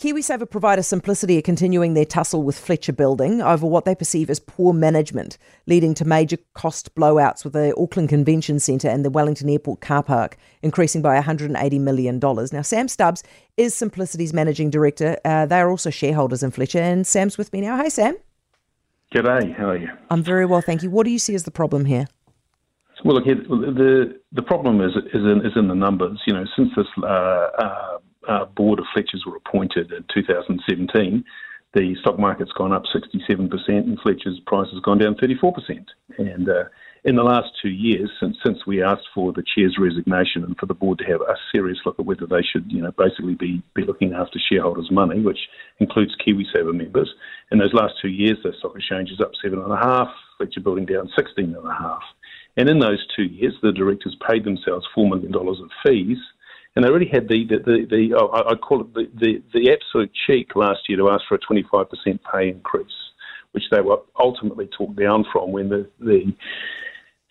KiwiSaver provider Simplicity are continuing their tussle with Fletcher Building over what they perceive as poor management, leading to major cost blowouts with the Auckland Convention Centre and the Wellington Airport car park, increasing by $180 million. Now, Sam Stubbs is Simplicity's managing director. Uh, they are also shareholders in Fletcher, and Sam's with me now. Hey, Sam. G'day, how are you? I'm very well, thank you. What do you see as the problem here? Well, look, the the problem is is in, is in the numbers. You know, since this uh, uh, uh, board of Fletchers were appointed in 2017, the stock market's gone up 67% and Fletcher's price has gone down 34%. And uh, in the last two years, since since we asked for the chair's resignation and for the board to have a serious look at whether they should, you know, basically be, be looking after shareholders' money, which includes KiwiSaver members, in those last two years, the stock exchange is up seven and a half, Fletcher Building down 16 and a half. And in those two years, the directors paid themselves $4 million of fees and they really had the the, the, the oh, I call it the, the, the absolute cheek last year to ask for a 25% pay increase, which they were ultimately talked down from when the, the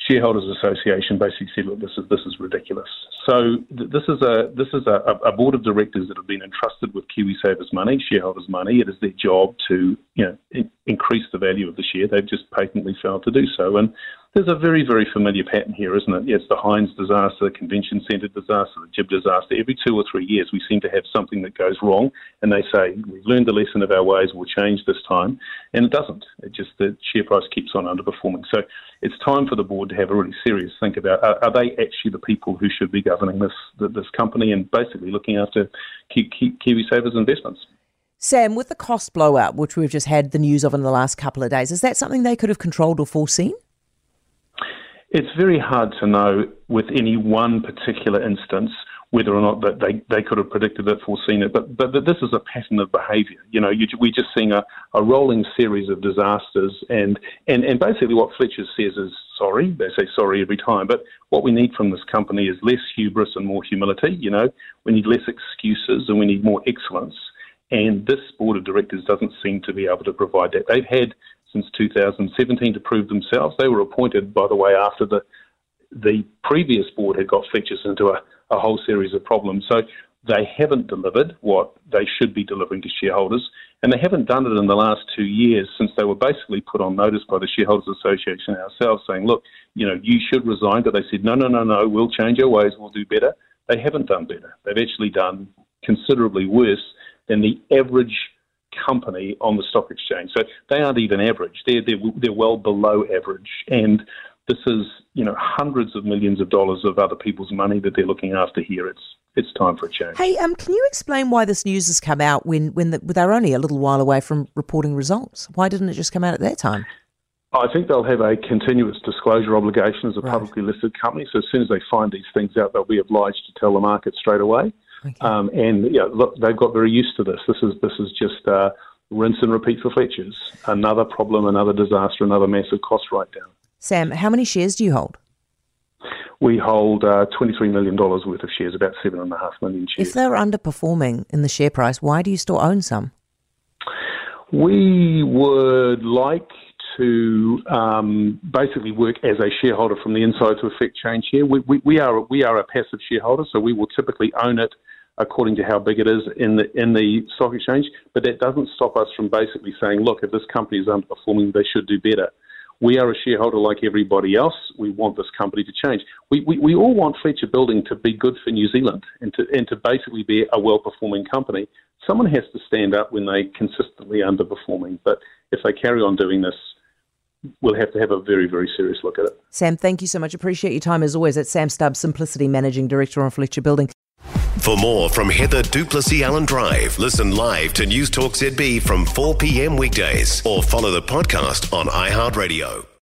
Shareholders Association basically said, "Look, this is this is ridiculous." So th- this is a this is a, a, board of directors that have been entrusted with KiwiSaver's money, shareholders' money. It is their job to you know in, increase the value of the share. They've just patently failed to do so, and there's a very, very familiar pattern here, isn't it? Yes, the Heinz disaster, the convention centre disaster, the GIB disaster. Every two or three years, we seem to have something that goes wrong, and they say, We've learned the lesson of our ways, we'll change this time. And it doesn't. It just, the share price keeps on underperforming. So it's time for the board to have a really serious think about are, are they actually the people who should be governing this, this company and basically looking after KiwiSaver's investments? Sam, with the cost blowout, which we've just had the news of in the last couple of days, is that something they could have controlled or foreseen? It's very hard to know with any one particular instance whether or not that they, they could have predicted it, foreseen it. But but this is a pattern of behaviour. You know, you, we're just seeing a, a rolling series of disasters, and, and and basically what Fletcher says is sorry. They say sorry every time. But what we need from this company is less hubris and more humility. You know, we need less excuses and we need more excellence. And this board of directors doesn't seem to be able to provide that. They've had since 2017 to prove themselves. They were appointed, by the way, after the the previous board had got Fletchers into a, a whole series of problems. So they haven't delivered what they should be delivering to shareholders, and they haven't done it in the last two years since they were basically put on notice by the Shareholders Association ourselves, saying, "Look, you know, you should resign." But they said, "No, no, no, no. We'll change our ways. We'll do better." They haven't done better. They've actually done considerably worse than the average company on the stock exchange. So they aren't even average. They're, they're, they're well below average. And this is, you know, hundreds of millions of dollars of other people's money that they're looking after here. It's it's time for a change. Hey, um, can you explain why this news has come out when when the, they're only a little while away from reporting results? Why didn't it just come out at that time? I think they'll have a continuous disclosure obligation as a right. publicly listed company. So as soon as they find these things out, they'll be obliged to tell the market straight away. Okay. Um, and yeah, look, they've got very used to this. This is this is just uh, rinse and repeat for Fletchers. Another problem, another disaster, another massive cost write down. Sam, how many shares do you hold? We hold uh, $23 million worth of shares, about 7.5 million shares. If they're underperforming in the share price, why do you still own some? We would like to um, basically work as a shareholder from the inside to affect change here. We, we, we, are, we are a passive shareholder, so we will typically own it according to how big it is in the in the stock exchange. But that doesn't stop us from basically saying, look, if this company is underperforming, they should do better. We are a shareholder like everybody else. We want this company to change. We, we, we all want Fletcher Building to be good for New Zealand and to, and to basically be a well performing company. Someone has to stand up when they consistently underperforming. But if they carry on doing this, we'll have to have a very, very serious look at it. Sam, thank you so much. Appreciate your time as always. At Sam Stubbs, Simplicity Managing Director on Fletcher Building. For more from Heather du Plessis-Allen Drive, listen live to News Talk ZB from 4 p.m. weekdays or follow the podcast on iHeartRadio.